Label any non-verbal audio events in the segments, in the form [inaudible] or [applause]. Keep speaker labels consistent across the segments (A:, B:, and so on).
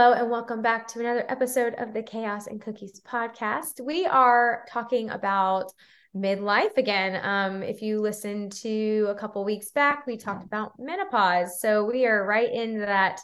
A: Hello, and welcome back to another episode of the Chaos and Cookies podcast. We are talking about midlife again. Um, if you listened to a couple weeks back, we talked about menopause. So we are right in that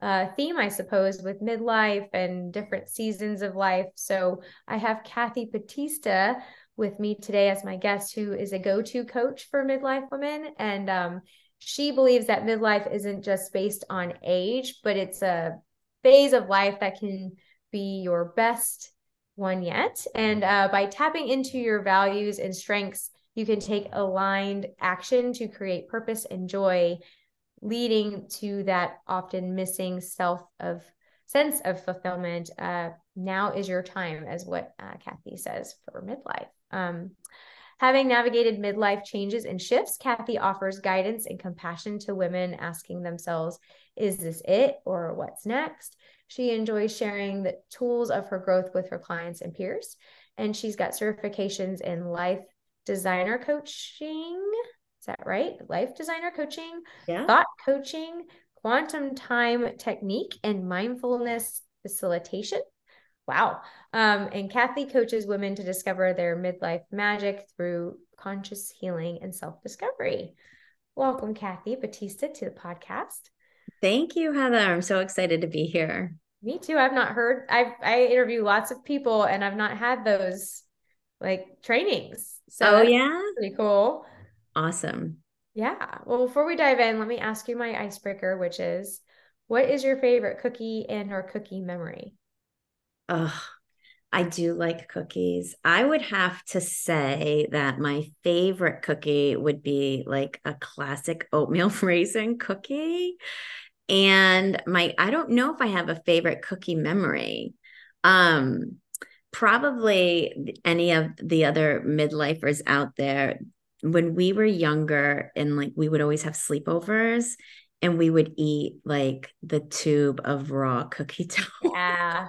A: uh, theme, I suppose, with midlife and different seasons of life. So I have Kathy Batista with me today as my guest, who is a go to coach for midlife women. And um, she believes that midlife isn't just based on age, but it's a phase of life that can be your best one yet. And uh, by tapping into your values and strengths, you can take aligned action to create purpose and joy, leading to that often missing self of sense of fulfillment. Uh, now is your time, as what uh, Kathy says for midlife. Um, having navigated midlife changes and shifts, Kathy offers guidance and compassion to women asking themselves, is this it or what's next? She enjoys sharing the tools of her growth with her clients and peers. And she's got certifications in life designer coaching. Is that right? Life designer coaching, yeah. thought coaching, quantum time technique, and mindfulness facilitation. Wow. Um, and Kathy coaches women to discover their midlife magic through conscious healing and self discovery. Welcome, Kathy Batista, to the podcast.
B: Thank you, Heather. I'm so excited to be here.
A: Me too. I've not heard. I've I interview lots of people, and I've not had those like trainings.
B: So oh yeah,
A: pretty cool.
B: Awesome.
A: Yeah. Well, before we dive in, let me ask you my icebreaker, which is, what is your favorite cookie and or cookie memory?
B: Oh, I do like cookies. I would have to say that my favorite cookie would be like a classic oatmeal [laughs] raisin cookie. And my I don't know if I have a favorite cookie memory. Um probably any of the other midlifers out there when we were younger and like we would always have sleepovers and we would eat like the tube of raw cookie [laughs] dough.
A: Yeah.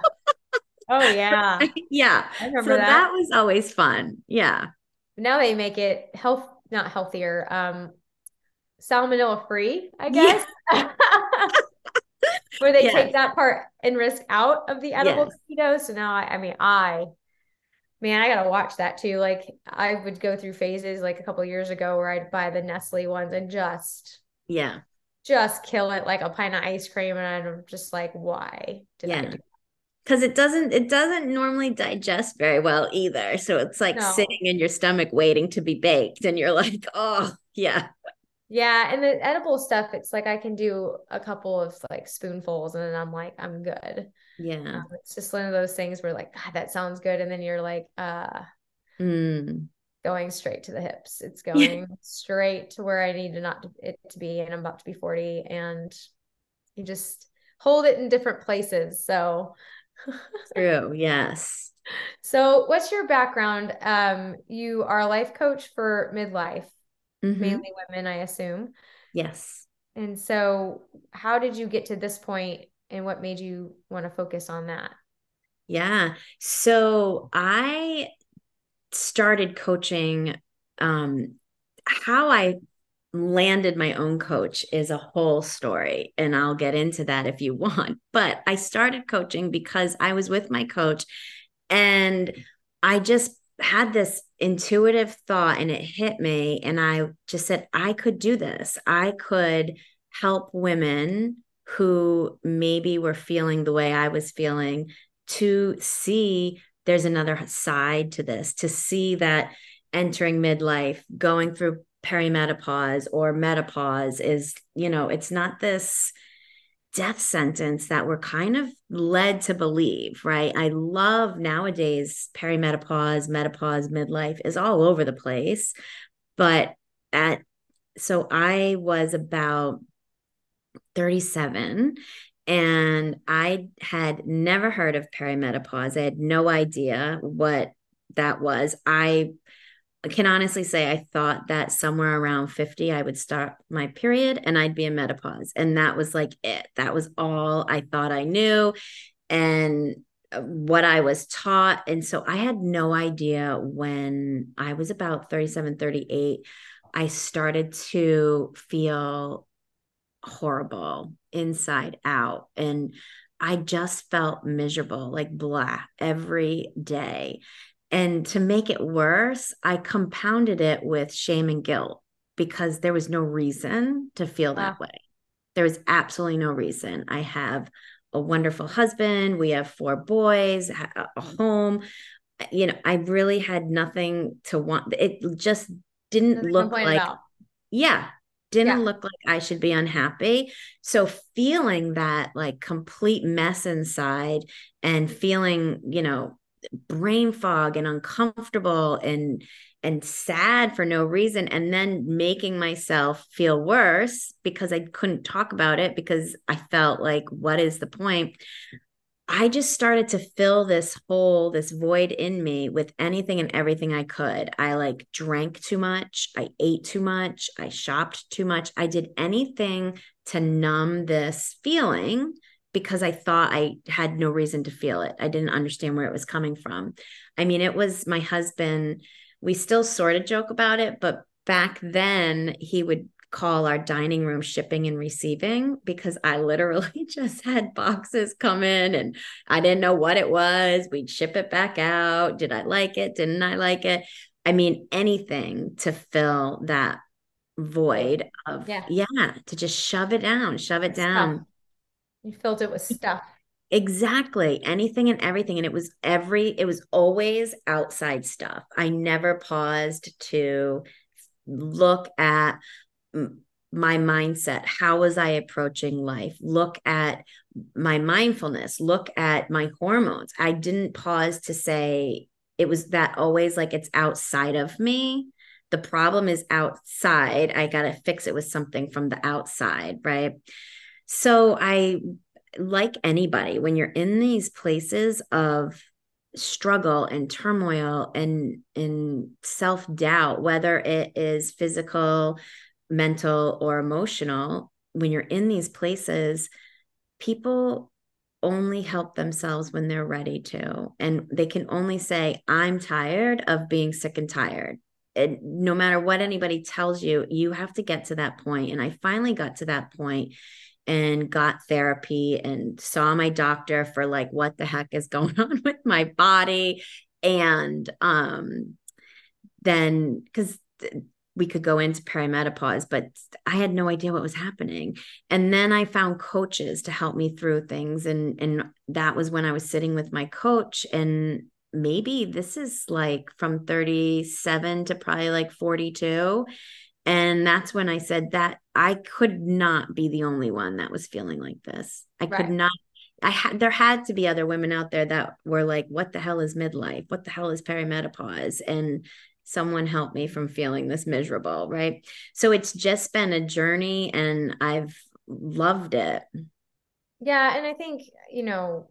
A: Oh yeah. [laughs]
B: yeah. So that. that was always fun. Yeah.
A: Now they make it health not healthier, um salmonella free, I guess. Yeah. [laughs] Where they yes. take that part and risk out of the edible yes. dough. So now I, I mean I man, I gotta watch that too. Like I would go through phases like a couple years ago where I'd buy the Nestle ones and just
B: yeah,
A: just kill it like a pint of ice cream, and I'm just like, why
B: did yeah. I do because it doesn't it doesn't normally digest very well either so it's like no. sitting in your stomach waiting to be baked and you're like oh yeah
A: yeah and the edible stuff it's like i can do a couple of like spoonfuls and then i'm like i'm good
B: yeah um,
A: it's just one of those things where like god that sounds good and then you're like uh
B: mm.
A: going straight to the hips it's [laughs] going yeah. straight to where i need to not it to be and i'm about to be 40 and you just hold it in different places so [laughs]
B: True. Yes.
A: So, what's your background? Um, you are a life coach for midlife, mm-hmm. mainly women, I assume.
B: Yes.
A: And so, how did you get to this point and what made you want to focus on that?
B: Yeah. So, I started coaching um how I landed my own coach is a whole story and I'll get into that if you [laughs] want. But I started coaching because I was with my coach and I just had this intuitive thought and it hit me and I just said I could do this. I could help women who maybe were feeling the way I was feeling to see there's another side to this, to see that entering midlife, going through perimenopause or menopause is, you know, it's not this death sentence that we're kind of led to believe, right? I love nowadays perimenopause, menopause, midlife is all over the place. But at so I was about 37 and I had never heard of perimenopause. I had no idea what that was. I can honestly say I thought that somewhere around 50 I would start my period and I'd be in menopause. And that was like it. That was all I thought I knew and uh, what I was taught. And so I had no idea when I was about 37 38 I started to feel horrible inside out. And I just felt miserable like blah every day and to make it worse, I compounded it with shame and guilt because there was no reason to feel that wow. way. There was absolutely no reason. I have a wonderful husband. We have four boys, a home. You know, I really had nothing to want. It just didn't nothing look like, about. yeah, didn't yeah. look like I should be unhappy. So feeling that like complete mess inside and feeling, you know, brain fog and uncomfortable and and sad for no reason and then making myself feel worse because I couldn't talk about it because I felt like what is the point I just started to fill this hole, this void in me with anything and everything I could. I like drank too much. I ate too much. I shopped too much. I did anything to numb this feeling because I thought I had no reason to feel it. I didn't understand where it was coming from. I mean, it was my husband. We still sort of joke about it, but back then he would call our dining room shipping and receiving because I literally [laughs] just had boxes come in and I didn't know what it was. We'd ship it back out. Did I like it? Didn't I like it? I mean, anything to fill that void of, yeah, yeah to just shove it down, shove it down.
A: You filled it with stuff.
B: Exactly. Anything and everything. And it was every, it was always outside stuff. I never paused to look at my mindset. How was I approaching life? Look at my mindfulness, look at my hormones. I didn't pause to say, it was that always like it's outside of me. The problem is outside. I got to fix it with something from the outside. Right. So I, like anybody, when you're in these places of struggle and turmoil and and self-doubt, whether it is physical, mental, or emotional, when you're in these places, people only help themselves when they're ready to. And they can only say, I'm tired of being sick and tired. And no matter what anybody tells you, you have to get to that point. And I finally got to that point and got therapy and saw my doctor for like what the heck is going [laughs] on with my body. And um then cuz we could go into perimenopause but i had no idea what was happening. And then i found coaches to help me through things and and that was when i was sitting with my coach and maybe this is like from 37 to probably like 42 and that's when I said that I could not be the only one that was feeling like this. I right. could not. I had there had to be other women out there that were like, "What the hell is midlife? What the hell is perimenopause?" And someone helped me from feeling this miserable, right? So it's just been a journey, and I've loved it.
A: Yeah, and I think you know,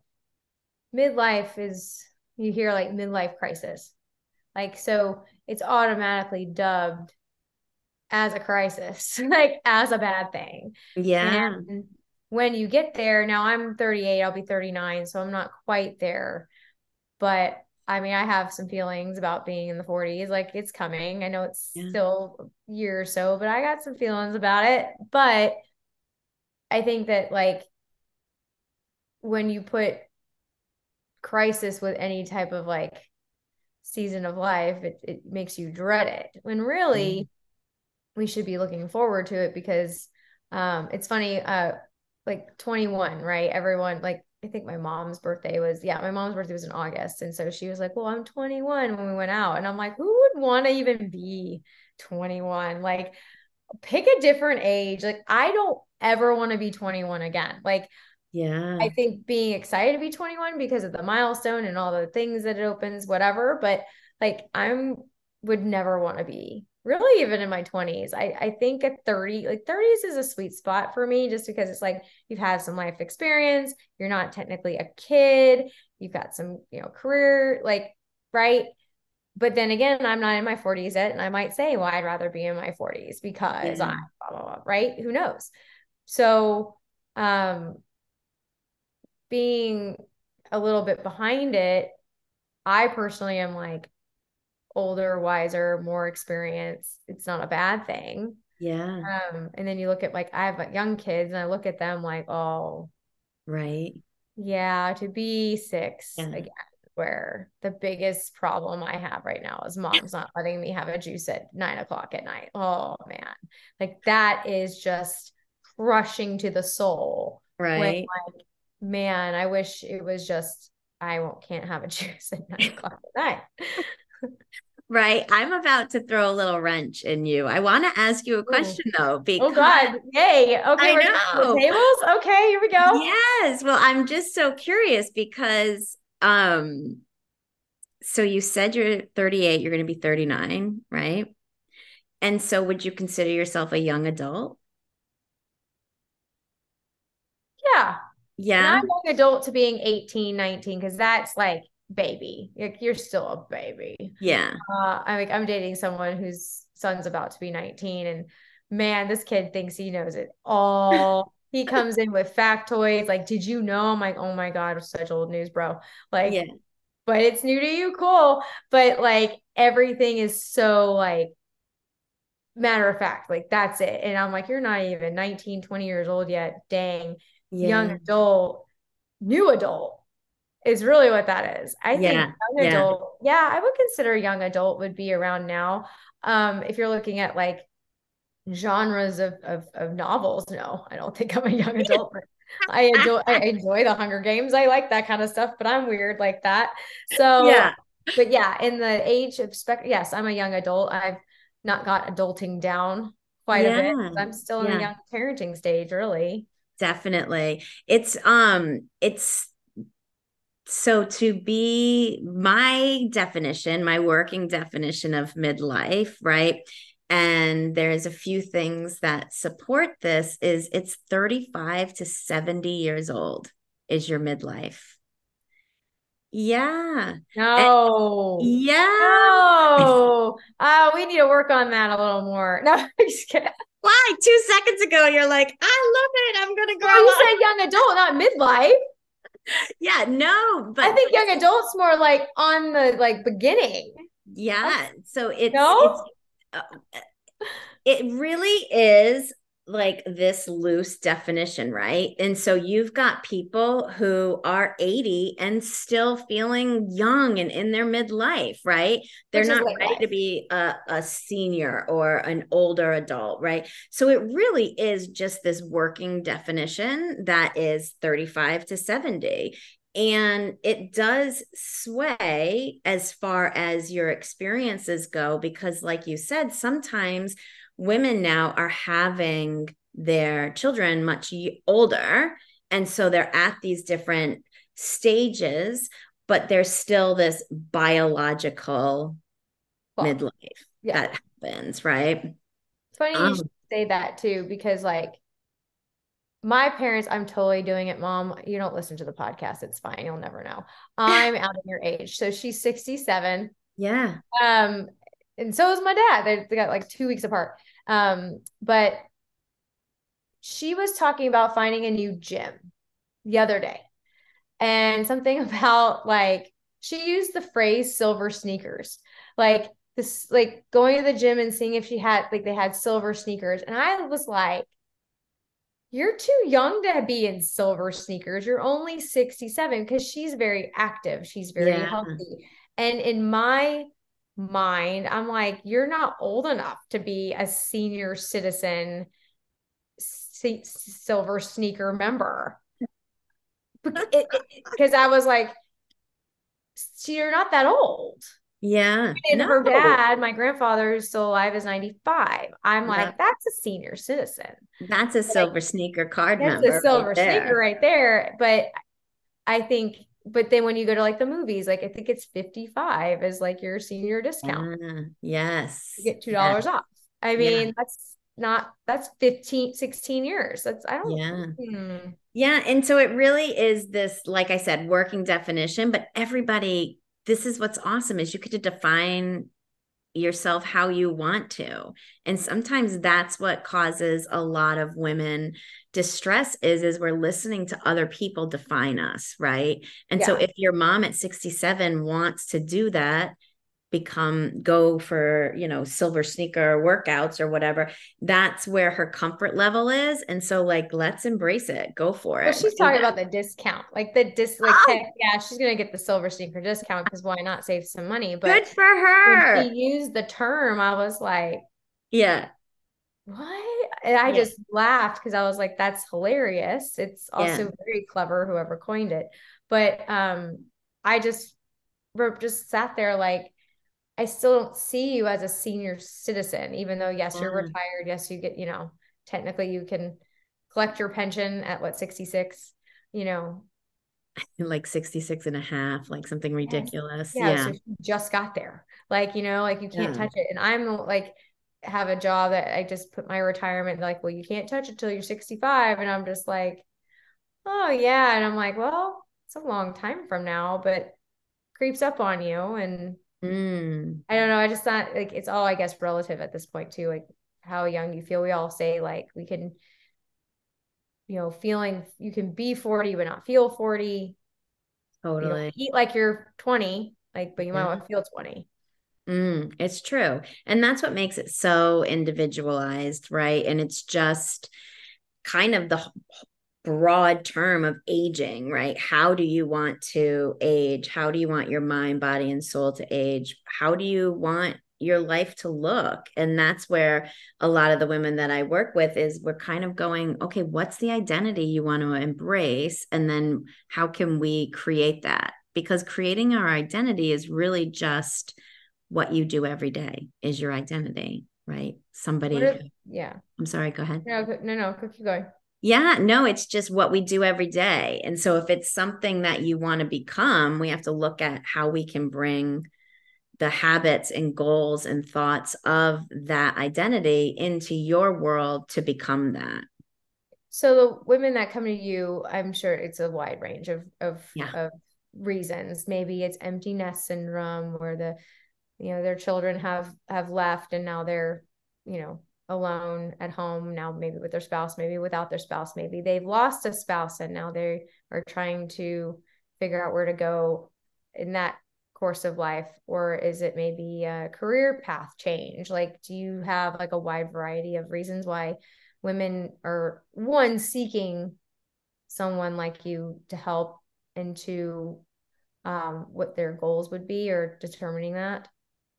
A: midlife is you hear like midlife crisis, like so it's automatically dubbed as a crisis, [laughs] like as a bad thing.
B: Yeah.
A: And when you get there, now I'm 38, I'll be 39, so I'm not quite there. But I mean, I have some feelings about being in the 40s. Like it's coming. I know it's yeah. still a year or so, but I got some feelings about it. But I think that like when you put crisis with any type of like season of life, it, it makes you dread it. When really we should be looking forward to it because um it's funny uh like 21 right? Everyone like I think my mom's birthday was yeah my mom's birthday was in August. And so she was like well I'm 21 when we went out. And I'm like who would want to even be 21 like pick a different age. Like I don't ever want to be 21 again. Like
B: yeah.
A: I think being excited to be 21 because of the milestone and all the things that it opens whatever. But like I'm would never want to be really even in my 20s i i think at 30 like 30s is a sweet spot for me just because it's like you've had some life experience you're not technically a kid you've got some you know career like right but then again, I'm not in my 40s yet. And I might say, well, I'd rather be in my 40s because yeah. I, blah, blah, blah, right? Who knows? So, um, being a little bit behind it, I personally am like older, wiser, more experienced. It's not a bad thing.
B: Yeah.
A: Um, and then you look at like I have young kids and I look at them like, oh,
B: right.
A: Yeah, to be six yeah. again, where the biggest problem I have right now is mom's not letting me have a juice at nine o'clock at night. Oh man. Like that is just crushing to the soul.
B: Right. When, like,
A: man, I wish it was just I won't can't have a [laughs] juice at nine o'clock at night. [laughs]
B: right. I'm about to throw a little wrench in you. I want to ask you a question though.
A: Because oh God. Yay. Okay. I know. tables. Okay, here we go.
B: Yes. Well, I'm just so curious because um so you said you're 38, you're going to be 39, right? And so would you consider yourself a young adult?
A: Yeah.
B: Yeah.
A: Not young adult to being 18, 19, because that's like baby. Like you're still a baby.
B: Yeah.
A: Uh, I'm like, I'm dating someone whose son's about to be 19, and man, this kid thinks he knows it all. [laughs] he comes in with factoids. Like, did you know? I'm like, oh my God, such old news, bro. Like, yeah. but it's new to you, cool. But like everything is so like matter of fact, like that's it. And I'm like, you're not even 19, 20 years old yet. Dang. Yeah. Young adult, new adult is really what that is. I yeah. think young adult, yeah. yeah, I would consider young adult would be around now. Um, if you're looking at like genres of, of, of novels, no, I don't think I'm a young [laughs] adult. I enjoy I enjoy the Hunger Games. I like that kind of stuff, but I'm weird like that. So yeah, but yeah, in the age of spec, yes, I'm a young adult. I've not got adulting down quite yeah. a bit. I'm still in yeah. the young parenting stage, really.
B: Definitely. It's um it's so to be my definition, my working definition of midlife, right? And there's a few things that support this is it's 35 to 70 years old is your midlife. Yeah.
A: No.
B: And, yeah.
A: No. Oh, we need to work on that a little more. [laughs] No, I'm just kidding.
B: Why? Two seconds ago, you're like, I love it. I'm gonna go.
A: No, you said young adult, not midlife. [laughs]
B: Yeah, no, but
A: I think young adults more like on the like beginning.
B: Yeah. So it's no. It's, uh, it really is like this loose definition, right? And so you've got people who are 80 and still feeling young and in their midlife, right? They're Which not ready life. to be a, a senior or an older adult, right? So it really is just this working definition that is 35 to 70. And it does sway as far as your experiences go, because, like you said, sometimes women now are having their children much older. And so they're at these different stages, but there's still this biological well, midlife yeah. that happens, right?
A: It's funny um, you should say that too, because like my parents, I'm totally doing it, mom. You don't listen to the podcast. It's fine. You'll never know. [laughs] I'm out of your age. So she's 67.
B: Yeah.
A: Um, and so is my dad. They, they got like two weeks apart. Um, but she was talking about finding a new gym the other day and something [laughs] about like she used the phrase silver sneakers like this like going to the gym and seeing if she had like they had silver sneakers and i was like you're too young to be in silver sneakers you're only 67 because she's very active she's very yeah. healthy and in my mind, I'm like, you're not old enough to be a senior citizen silver sneaker member. Because [laughs] I was like, you're not that old.
B: Yeah.
A: And no. her dad, my grandfather who's still alive, is 95. I'm yeah. like, that's a senior citizen.
B: That's a silver sneaker card
A: that's
B: member.
A: That's a silver right sneaker right there. But I think but then when you go to like the movies, like I think it's 55 is like your senior discount.
B: Uh, yes.
A: You get $2 yes. off. I mean, yeah. that's not that's 15 16 years that's i don't
B: yeah hmm. yeah and so it really is this like i said working definition but everybody this is what's awesome is you get to define yourself how you want to and sometimes that's what causes a lot of women distress is is we're listening to other people define us right and yeah. so if your mom at 67 wants to do that become go for you know silver sneaker workouts or whatever that's where her comfort level is. And so like let's embrace it. Go for it.
A: well, she's talking about the discount like the dis like oh. yeah she's gonna get the silver sneaker discount because why not save some money?
B: But good for her
A: when she used the term i was like
B: yeah.
A: What? And i yeah. just laughed because i was like that's hilarious. It's also yeah. very clever whoever coined it. But um i just just sat there like I still don't see you as a senior citizen, even though, yes, you're mm. retired. Yes, you get, you know, technically you can collect your pension at what, 66, you know, [laughs]
B: like 66 and a half, like something ridiculous. Yeah. yeah. So
A: just got there. Like, you know, like you can't yeah. touch it. And I'm like, have a job that I just put my retirement, like, well, you can't touch it till you're 65. And I'm just like, oh, yeah. And I'm like, well, it's a long time from now, but creeps up on you. And Mm. I don't know. I just thought like it's all, I guess, relative at this point too. Like how young you feel. We all say like we can, you know, feeling you can be 40 but not feel 40.
B: Totally.
A: Eat like you're 20, like, but you might mm. want to feel 20.
B: Mm, it's true. And that's what makes it so individualized, right? And it's just kind of the broad term of aging, right? How do you want to age? How do you want your mind, body, and soul to age? How do you want your life to look? And that's where a lot of the women that I work with is we're kind of going, okay, what's the identity you want to embrace? And then how can we create that? Because creating our identity is really just what you do every day is your identity, right? Somebody,
A: if, yeah.
B: I'm sorry, go ahead.
A: No, no, no, keep going.
B: Yeah, no, it's just what we do every day. And so if it's something that you want to become, we have to look at how we can bring the habits and goals and thoughts of that identity into your world to become that.
A: So the women that come to you, I'm sure it's a wide range of of,
B: yeah.
A: of reasons. Maybe it's empty nest syndrome where the you know their children have have left and now they're you know alone at home now maybe with their spouse maybe without their spouse maybe they've lost a spouse and now they are trying to figure out where to go in that course of life or is it maybe a career path change? Like do you have like a wide variety of reasons why women are one seeking someone like you to help into um, what their goals would be or determining that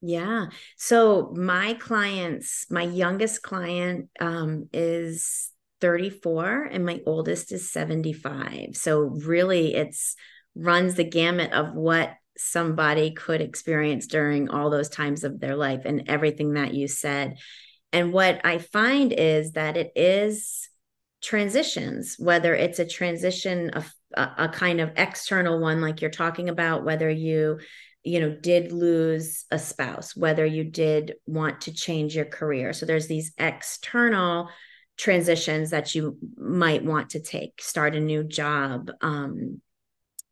B: yeah. So my clients, my youngest client um, is 34 and my oldest is 75. So really it's runs the gamut of what somebody could experience during all those times of their life and everything that you said. And what I find is that it is transitions, whether it's a transition of a, a kind of external one, like you're talking about, whether you you know did lose a spouse whether you did want to change your career. So there's these external transitions that you might want to take start a new job um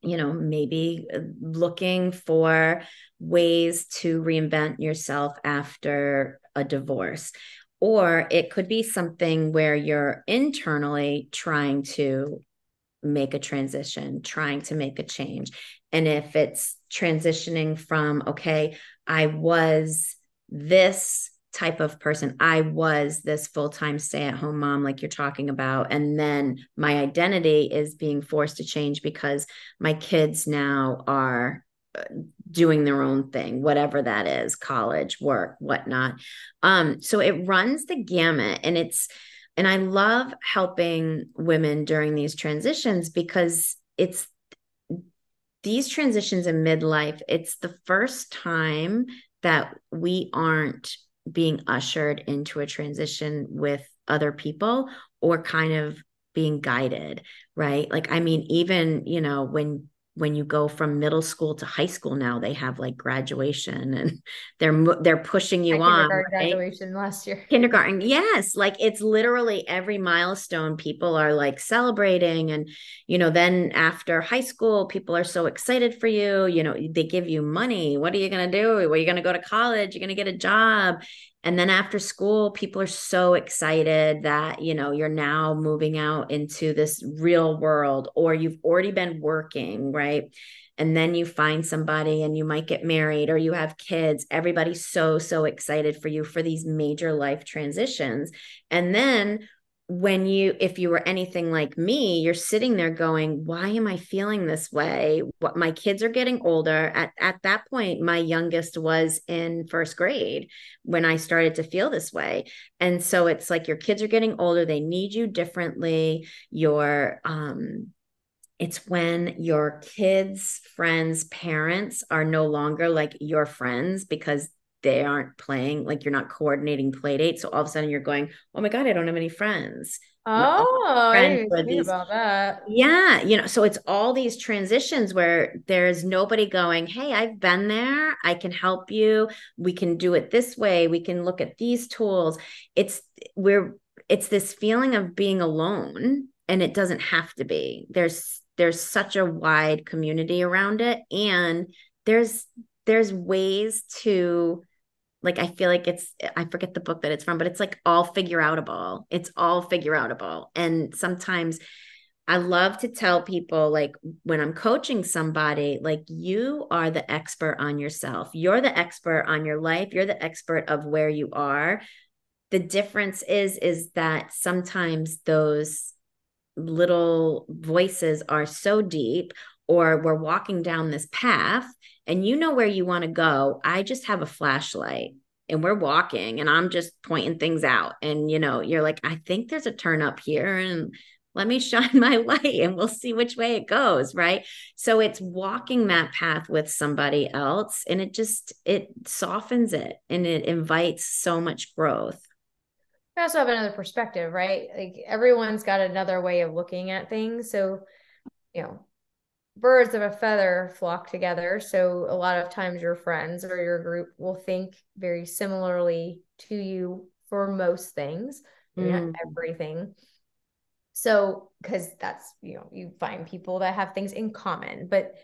B: you know maybe uh, looking for ways to reinvent yourself after a divorce. Or it could be something where you're internally trying to make a transition, trying to make a change. And if it's transitioning from, okay, I was this type of person, I was this full time stay at home mom, like you're talking about. And then my identity is being forced to change because my kids now are uh, doing their own thing whatever that is college work whatnot um so it runs the gamut and it's and I love helping women during these transitions because it's these transitions in midlife, it's the first time that we aren't being ushered into a transition with other people or kind of being guided, right? Like, I mean, even, you know, when when you go from middle school to high school now they have like graduation and [laughs] they're they're pushing you on
A: right? graduation last year.
B: Kindergarten yes like it's literally every milestone people are like celebrating and you know then after high school people are so excited for you you know they give you money. What are you going to do? Are you going to go to college you're going to get a job and then after school people are so excited that you know you're now moving out into this real world or you've already been working right? And then you find somebody and you might get married or you have kids. Everybody's so so excited for you for these major life transitions. And then when you if you were anything like me you're sitting there going why am i feeling this way? What my kids are getting older. At at that point my youngest was in first grade when i started to feel this way. And so it's like your kids are getting older. They need you differently. Your um it's when your kids friends parents are no longer like your friends because they aren't playing, like you're not coordinating play dates. So all of a sudden you're going, oh my God, I don't have any friends.
A: Oh, I didn't these, about that.
B: Yeah, you know, so it's all these transitions where there's nobody going, Hey, I've been there. I can help you. We can do it this way. We can look at these tools. It's we're it's this feeling of being alone, and it doesn't have to be. There's there's such a wide community around it. And there's there's ways to like I feel like it's I forget the book that it's from, but it's like all figure outable. It's all figure outable. And sometimes I love to tell people like when I'm coaching somebody, like you are the expert on yourself. You're the expert on your life. You're the expert of where you are. The difference is is that sometimes those little voices are so deep or we're walking down this path and you know where you want to go. I just have a flashlight and we're walking and I'm just pointing things out. And, you know, you're like, I think there's a turn up here and let me [laughs] shine my light and we'll see which way it goes. Right. So it's walking that path with somebody else and it just, it softens it and it invites so much growth.
A: I also have another perspective, right? Like everyone's got another way of looking at things. So, you know, birds of a feather flock together. So a lot of times your friends or your group will think very similarly to you for most things, mm. not everything. So, because that's, you know, you find people that have things in common. But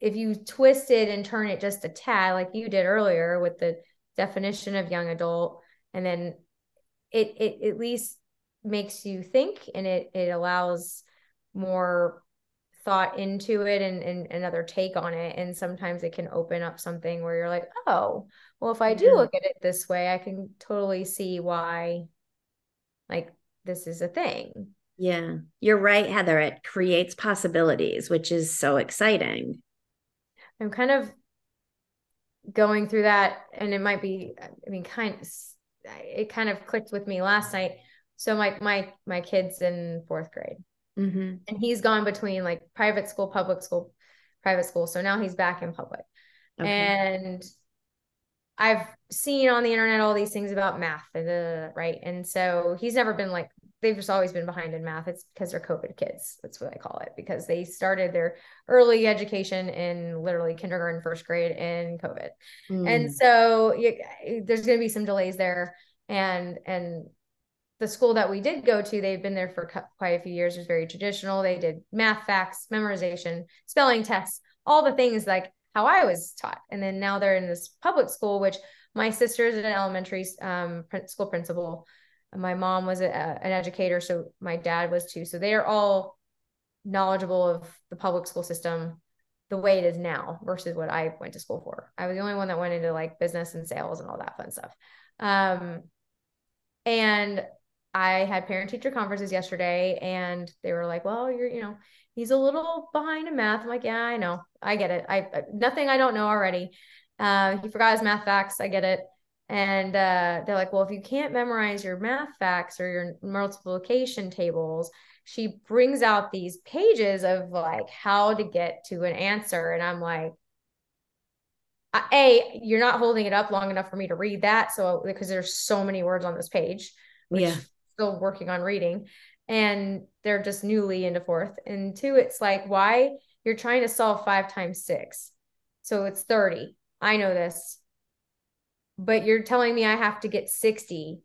A: if you twist it and turn it just a tad, like you did earlier with the definition of young adult, and then it, it at least makes you think and it, it allows more thought into it and, and another take on it. And sometimes it can open up something where you're like oh well if i do mm-hmm. look at it this way i can totally see why like this is a thing.
B: Yeah. You're right heather. It creates possibilities which is so exciting.
A: I'm kind of going through that and it might be i mean kind of it kind of clicked with me last night. So my my my kids in fourth grade Mm-hmm. And he's gone between like private school, public school, private school. So now he's back in public. Okay. And I've seen on the internet all these things about math, uh, right? And so he's never been like, they've just always been behind in math. It's because they're COVID kids. That's what I call it, because they started their early education in literally kindergarten, first grade in COVID. Mm. And so you, there's going to be some delays there. And, and the school that we did go to, they've been there for quite a few years. Was very traditional. They did math facts, memorization, spelling tests, all the things like how I was taught. And then now they're in this public school, which my sister is an elementary um, school principal. My mom was a, an educator, so my dad was too. So they are all knowledgeable of the public school system the way it is now versus what I went to school for. I was the only one that went into like business and sales and all that fun stuff. Um, and I had parent teacher conferences yesterday and they were like, well, you're, you know, he's a little behind in math. I'm like, yeah, I know. I get it. I, nothing I don't know already. Uh, he forgot his math facts. I get it. And uh, they're like, well, if you can't memorize your math facts or your multiplication tables, she brings out these pages of like how to get to an answer. And I'm like, a, you're not holding it up long enough for me to read that. So, because there's so many words on this page.
B: yeah
A: still working on reading and they're just newly into fourth. And two, it's like, why you're trying to solve five times six. So it's 30. I know this. But you're telling me I have to get 60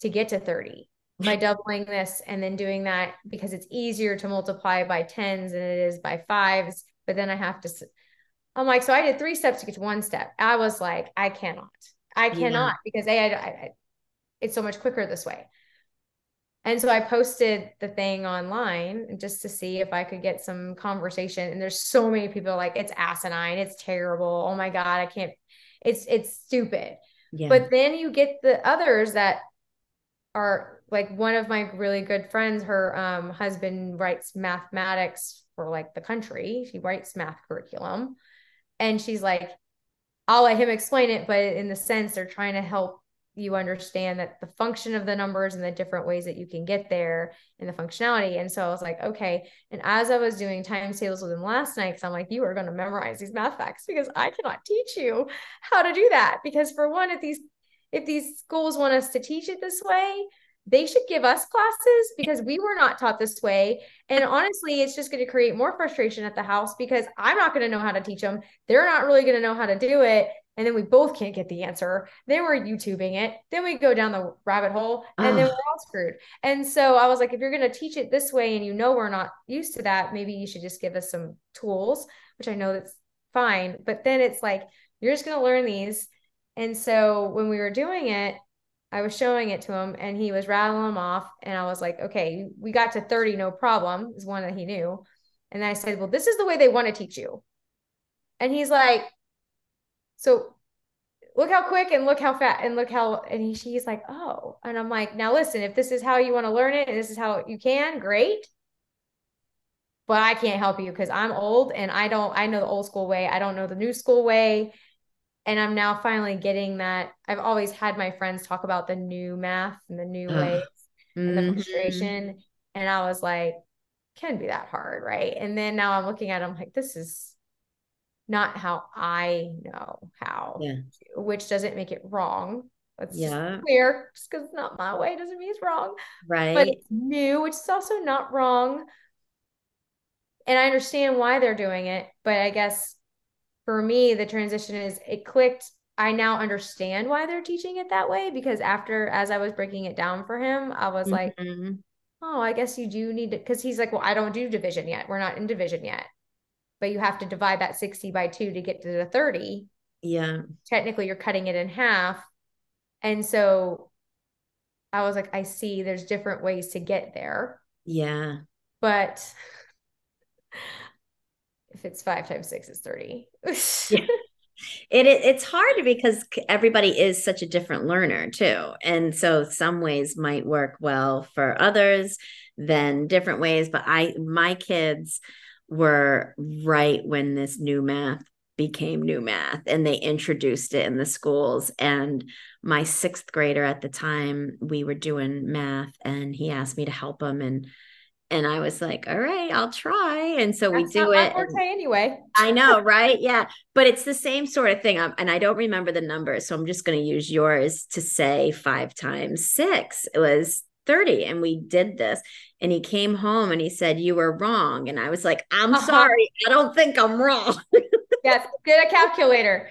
A: to get to 30 by [laughs] doubling this and then doing that because it's easier to multiply by tens than it is by fives. But then I have to, I'm like, so I did three steps to get to one step. I was like, I cannot, I cannot yeah. because I, I, it's so much quicker this way. And so I posted the thing online just to see if I could get some conversation. And there's so many people like, it's asinine, it's terrible. Oh my God, I can't, it's it's stupid. Yeah. But then you get the others that are like one of my really good friends, her um, husband writes mathematics for like the country. She writes math curriculum. And she's like, I'll let him explain it, but in the sense they're trying to help you understand that the function of the numbers and the different ways that you can get there and the functionality. And so I was like, okay. And as I was doing times tables with him last night, because I'm like, you are going to memorize these math facts because I cannot teach you how to do that. Because for one, if these if these schools want us to teach it this way, they should give us classes because we were not taught this way. And honestly, it's just going to create more frustration at the house because I'm not going to know how to teach them. They're not really going to know how to do it and then we both can't get the answer. Then we're YouTubing it. Then we go down the rabbit hole and Ugh. then we're all screwed. And so I was like, if you're going to teach it this way and you know we're not used to that, maybe you should just give us some tools, which I know that's fine. But then it's like, you're just going to learn these. And so when we were doing it, I was showing it to him and he was rattling them off. And I was like, okay, we got to 30, no problem, is one that he knew. And I said, well, this is the way they want to teach you. And he's like, so look how quick and look how fat and look how and he, she's like oh. And i'm like now listen if this is how you want to learn it and this is how you can great. But i can't help you because i'm old and i don't i know the old school way. I don't know the new school way. And i'm now finally getting that i've always had my friends talk about the new math and the new ways and the mm-hmm. frustration. And i was like can be that hard right? And then now i'm looking at them like this is not how I know how, yeah. to, which doesn't make it wrong. That's yeah. clear. Just because it's not my way doesn't mean it's wrong.
B: Right.
A: But it's new, which is also not wrong. And I understand why they're doing it. But I guess for me, the transition is it clicked. I now understand why they're teaching it that way because after, as I was breaking it down for him, I was mm-hmm. like, oh, I guess you do need to, because he's like, well, I don't do division yet. We're not in division yet but you have to divide that 60 by 2 to get to the 30
B: yeah.
A: Technically you're cutting it in half. And so i was like i see there's different ways to get there.
B: Yeah.
A: But [laughs] if it's 5 times 6 is 30
B: yeah. [laughs] It, it it's hard because everybody is such a different learner too. And so some ways might work well for others than different ways. But i my kids were right when this new math became new math and they introduced it in the schools and my sixth grader at the time we were doing math and he asked me to help him and and I was like, all right, I'll try. And so That's we do it.
A: anyway.
B: I know, right? Yeah. But it's the same sort of thing. Um, and I don't remember the numbers. So I'm just going to use yours to say five times six. It was 30 and we did this. And he came home and he said you were wrong. And i was like i'm uh-huh. sorry. I don't think i'm wrong. [laughs]
A: Yes get a calculator.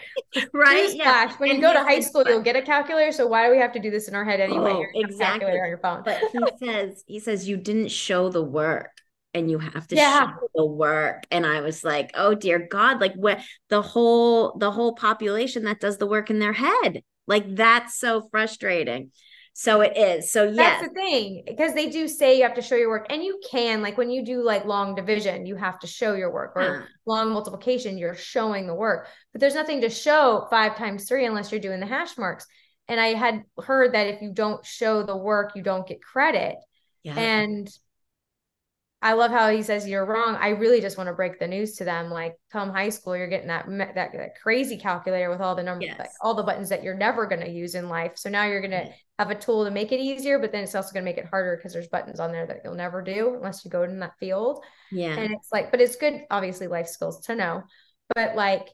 B: Right?
A: Yeah. when and you go to high school you'll get a calculator. So why do we have to do this in our head anyway? Oh,
B: exactly.
A: on your phone.
B: But he [laughs] says he says you didn't show the work and you have to yeah. show the work. And i was like oh dear god. Like what the whole the whole population that does the work in their head. Like that's so frustrating so it is. So yeah.
A: That's the thing. Because they do say you have to show your work. And you can, like when you do like long division, you have to show your work or uh-huh. long multiplication, you're showing the work. But there's nothing to show five times three unless you're doing the hash marks. And I had heard that if you don't show the work, you don't get credit. Yeah. And I love how he says you're wrong. I really just want to break the news to them. Like, come high school, you're getting that that, that crazy calculator with all the numbers, yes. like all the buttons that you're never going to use in life. So now you're going to have a tool to make it easier, but then it's also going to make it harder because there's buttons on there that you'll never do unless you go in that field.
B: Yeah,
A: and it's like, but it's good, obviously, life skills to know. But like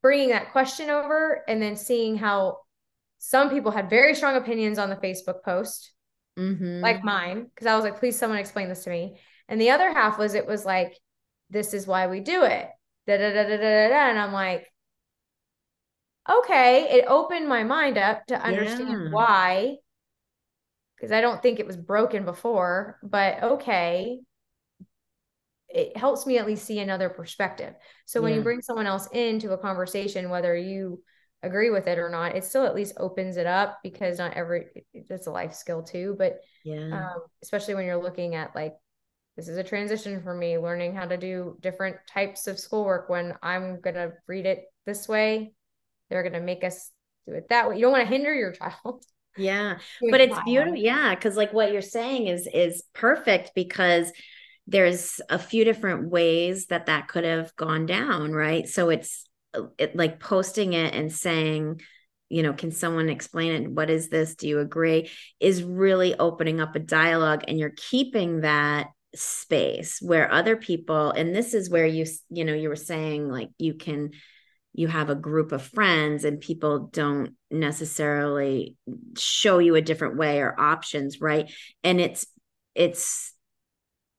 A: bringing that question over and then seeing how some people had very strong opinions on the Facebook post
B: mm-hmm.
A: like mine, because I was like, please, someone explain this to me. And the other half was it was like, this is why we do it. Da, da, da, da, da, da. And I'm like, okay, it opened my mind up to understand yeah. why. Because I don't think it was broken before, but okay. It helps me at least see another perspective. So when yeah. you bring someone else into a conversation, whether you agree with it or not, it still at least opens it up because not every it's a life skill too. But yeah, um, especially when you're looking at like this is a transition for me, learning how to do different types of schoolwork when I'm gonna read it this way, they're gonna make us do it that way. You don't want to hinder your [laughs] child.
B: Yeah. [laughs] but it's beautiful. Yeah. Cause like what you're saying is is perfect because there's a few different ways that that could have gone down right so it's it, like posting it and saying you know can someone explain it? What is this? Do you agree? is really opening up a dialogue and you're keeping that space where other people and this is where you you know you were saying like you can you have a group of friends and people don't necessarily show you a different way or options right? And it's it's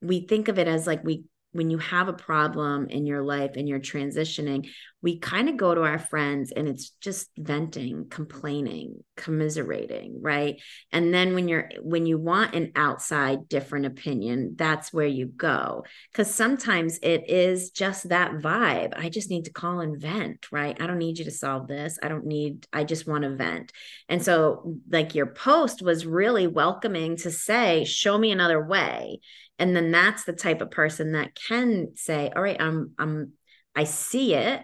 B: we think of it as like we when you have a problem in your life and you're transitioning, we kind of go to our friends and it's just venting, complaining, commiserating, right? And then when you're when you want an outside different opinion, that's where you go. Cuz sometimes it is just that vibe. I just need to call and vent, right? I don't need you to solve this. I don't need I just want to vent. And so like your post was really welcoming to say, show me another way and then that's the type of person that can say all right i'm i'm i see it.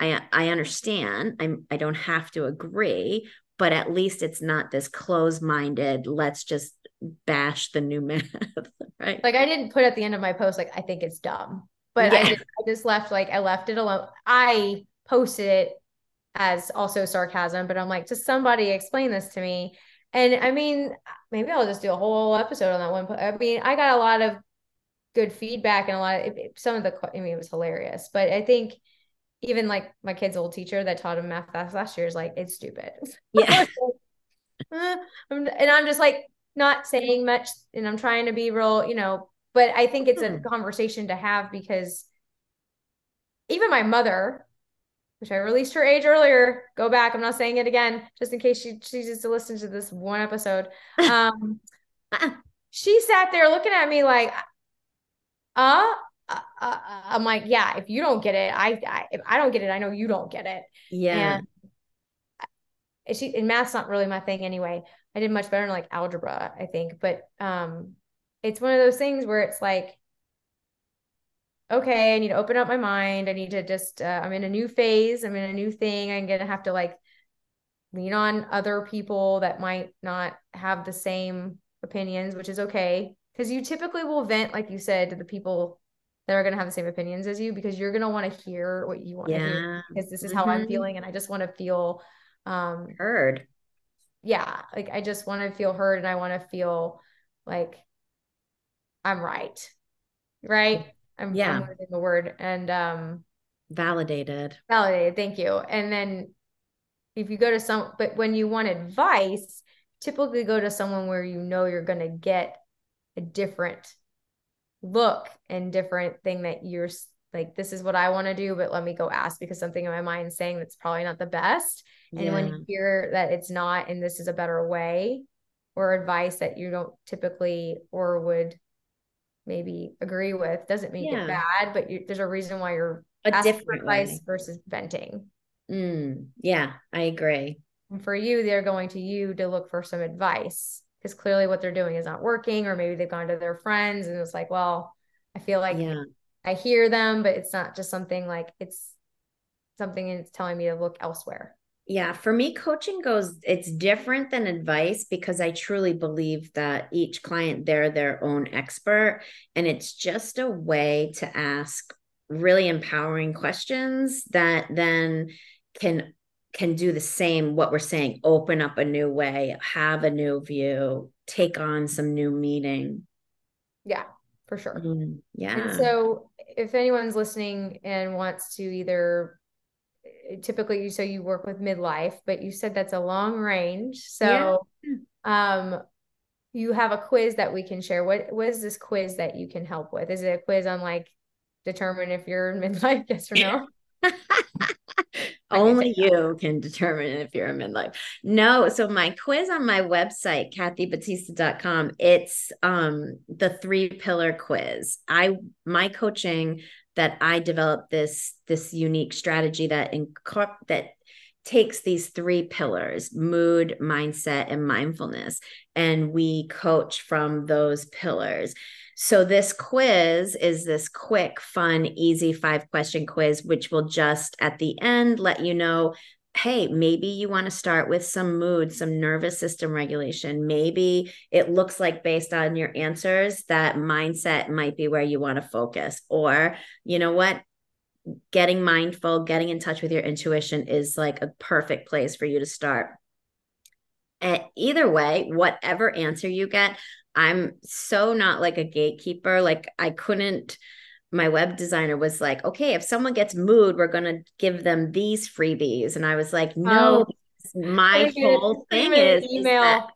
B: I i understand. I'm i don't have to agree but at least it's not this closed-minded let's just bash the new [laughs] math right?
A: Like i didn't put at the end of my post like i think it's dumb but yeah. I, just, I just left like i left it alone. I posted it as also sarcasm but i'm like just somebody explain this to me and I mean, maybe I'll just do a whole episode on that one. I mean, I got a lot of good feedback and a lot of some of the, I mean, it was hilarious, but I think even like my kid's old teacher that taught him math last year is like, it's stupid. [laughs]
B: Yeah.
A: and I'm just like not saying much and I'm trying to be real, you know, but I think it's hmm. a conversation to have because even my mother which I released her age earlier. Go back. I'm not saying it again, just in case she chooses to listen to this one episode. [laughs] Um, she sat there looking at me like, uh, uh, uh, I'm like, yeah, if you don't get it, I, I, if I don't get it, I know you don't get it.
B: Yeah.
A: And she, and math's not really my thing anyway. I did much better in like algebra, I think, but, um, it's one of those things where it's like, okay, I need to open up my mind. I need to just, uh, I'm in a new phase. I'm in a new thing. I'm going to have to like lean on other people that might not have the same opinions, which is okay. Because you typically will vent, like you said, to the people that are going to have the same opinions as you because you're going to want to hear what you want yeah. to hear because this is mm-hmm. how I'm mm-hmm. feeling and I just want to feel um
B: heard.
A: Yeah, like I just want to feel heard and I want to feel like I'm right. Right? I'm, yeah. I'm the word and um
B: validated.
A: Validated. Thank you. And then if you go to some, but when you want advice, typically go to someone where you know you're going to get a different look and different thing that you're like, this is what I want to do, but let me go ask because something in my mind is saying that's probably not the best. And when you hear that it's not, and this is a better way or advice that you don't typically or would maybe agree with doesn't make yeah. it bad, but you, there's a reason why you're
B: a different advice
A: versus venting.
B: Mm, yeah, I agree.
A: And for you, they're going to you to look for some advice because clearly what they're doing is not working, or maybe they've gone to their friends and it's like, well, I feel like yeah. I hear them, but it's not just something like it's something and it's telling me to look elsewhere.
B: Yeah, for me, coaching goes, it's different than advice because I truly believe that each client, they're their own expert. And it's just a way to ask really empowering questions that then can can do the same what we're saying open up a new way have a new view take on some new meaning
A: yeah for sure
B: mm, yeah
A: and so if anyone's listening and wants to either typically you so you work with midlife but you said that's a long range so yeah. um you have a quiz that we can share what what is this quiz that you can help with is it a quiz on like determine if you're in midlife, [laughs] yes or no? [laughs]
B: Only you can determine if you're a midlife. No, so my quiz on my website, kathybatista.com, it's um the three pillar quiz. I my coaching that I developed this this unique strategy that incorp- that takes these three pillars mood mindset and mindfulness and we coach from those pillars. So this quiz is this quick fun easy five question quiz which will just at the end let you know hey, maybe you want to start with some mood, some nervous system regulation. Maybe it looks like, based on your answers, that mindset might be where you want to focus. Or, you know what? Getting mindful, getting in touch with your intuition is like a perfect place for you to start. And either way, whatever answer you get, I'm so not like a gatekeeper. Like, I couldn't my web designer was like, okay, if someone gets mood, we're going to give them these freebies. And I was like, no, oh, my whole thing is, email. Is that,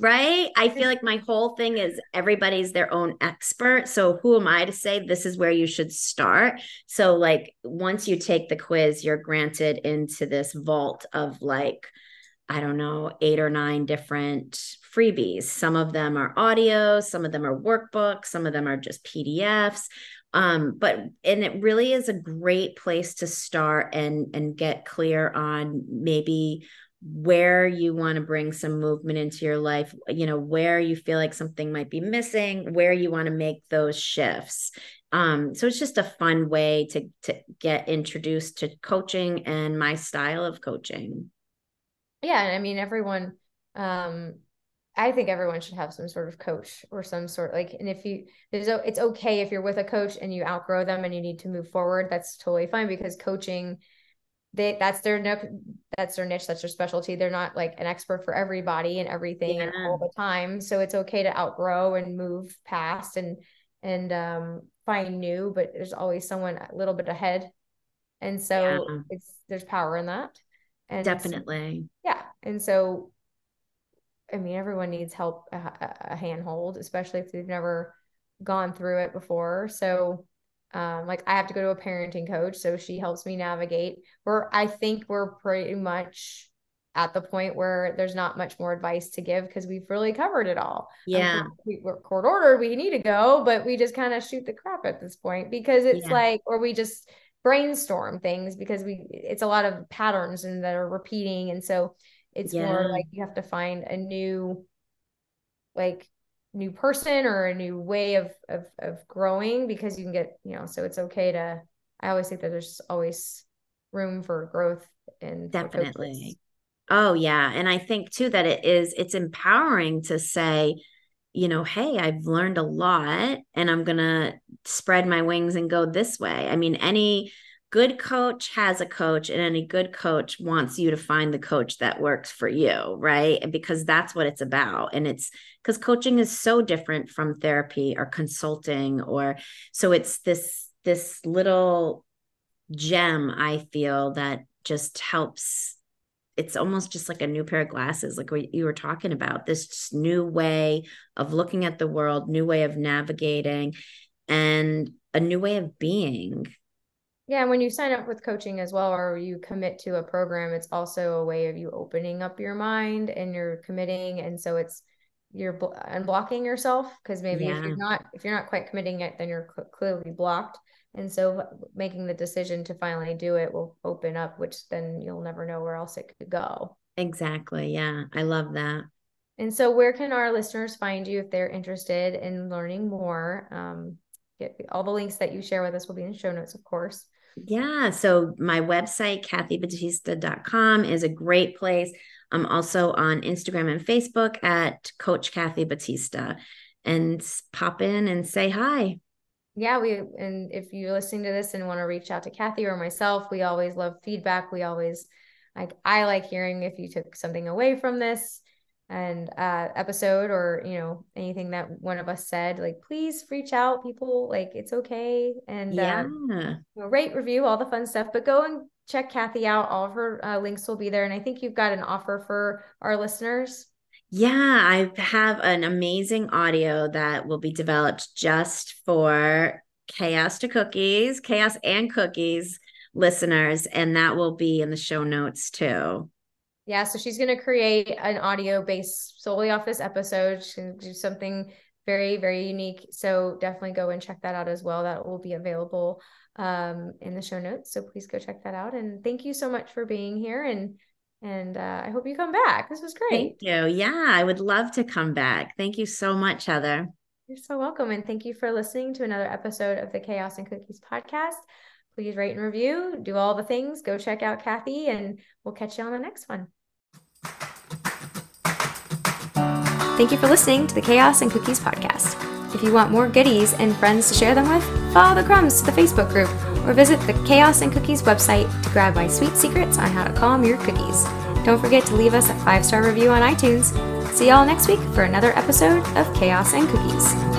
B: right? I feel like my whole thing is everybody's their own expert. So who am I to say this is where you should start? So, like, once you take the quiz, you're granted into this vault of like, I don't know, eight or nine different freebies. Some of them are audio, some of them are workbooks, some of them are just PDFs um but and it really is a great place to start and and get clear on maybe where you want to bring some movement into your life you know where you feel like something might be missing where you want to make those shifts. Um so it's just a fun way to to get introduced to coaching and my style of coaching.
A: Yeah i mean everyone um I think everyone should have some sort of coach or some sort like, and if you, there's, it's okay if you're with a coach and you outgrow them and you need to move forward. That's totally fine because coaching, they, that's their, that's their niche, that's their specialty. They're not like an expert for everybody and everything yeah. and all the time. So it's okay to outgrow and move past and, and, um, find new, but there's always someone a little bit ahead. And so yeah. it's, there's power in that.
B: And definitely.
A: Yeah. And so I mean, everyone needs help, a, a handhold, especially if they've never gone through it before. So, um, like I have to go to a parenting coach, so she helps me navigate. Where I think we're pretty much at the point where there's not much more advice to give because we've really covered it all.
B: Yeah,
A: um, we, are court ordered. We need to go, but we just kind of shoot the crap at this point because it's yeah. like, or we just brainstorm things because we it's a lot of patterns and that are repeating, and so it's yeah. more like you have to find a new like new person or a new way of of of growing because you can get, you know, so it's okay to I always think that there's always room for growth and
B: definitely. Oh yeah, and I think too that it is it's empowering to say, you know, hey, I've learned a lot and I'm going to spread my wings and go this way. I mean, any good coach has a coach and any good coach wants you to find the coach that works for you right? Because that's what it's about. And it's because coaching is so different from therapy or consulting or so it's this this little gem i feel that just helps. It's almost just like a new pair of glasses like what you were talking about this new way of looking at the world new way of navigating and a new way of being
A: yeah, when you sign up with coaching as well, or you commit to a program, it's also a way of you opening up your mind and you're committing, and so it's you're bl- unblocking yourself because maybe yeah. if you're not if you're not quite committing it, then you're cl- clearly blocked, and so making the decision to finally do it will open up, which then you'll never know where else it could go.
B: Exactly. Yeah, I love that.
A: And so, where can our listeners find you if they're interested in learning more? Um, get all the links that you share with us will be in the show notes, of course.
B: Yeah. So my website, kathybatista.com, is a great place. I'm also on Instagram and Facebook at Coach Kathy Batista and pop in and say hi.
A: Yeah, we and if you're listening to this and want to reach out to Kathy or myself, we always love feedback. We always like I like hearing if you took something away from this and uh episode or you know anything that one of us said like please reach out people like it's okay and
B: yeah
A: uh, rate review all the fun stuff but go and check kathy out all of her uh, links will be there and i think you've got an offer for our listeners
B: yeah i have an amazing audio that will be developed just for chaos to cookies, chaos and cookies listeners, and that will be in the show notes too.
A: Yeah, so she's going to create an audio based solely off this episode. She's going to do something very, very unique. So definitely go and check that out as well. That will be available um, in the show notes. So please go check that out. And thank you so much for being here. And and uh, I hope you come back. This was great.
B: Thank you. Yeah, I would love to come back. Thank you so much, Heather.
A: You're so welcome. And thank you for listening to another episode of the Chaos and Cookies podcast. Please rate and review, do all the things. Go check out Kathy, and we'll catch you on the next one. Thank you for listening to the Chaos and Cookies podcast. If you want more goodies and friends to share them with, follow the crumbs to the Facebook group or visit the Chaos and Cookies website to grab my sweet secrets on how to calm your cookies. Don't forget to leave us a five star review on iTunes. See y'all next week for another episode of Chaos and Cookies.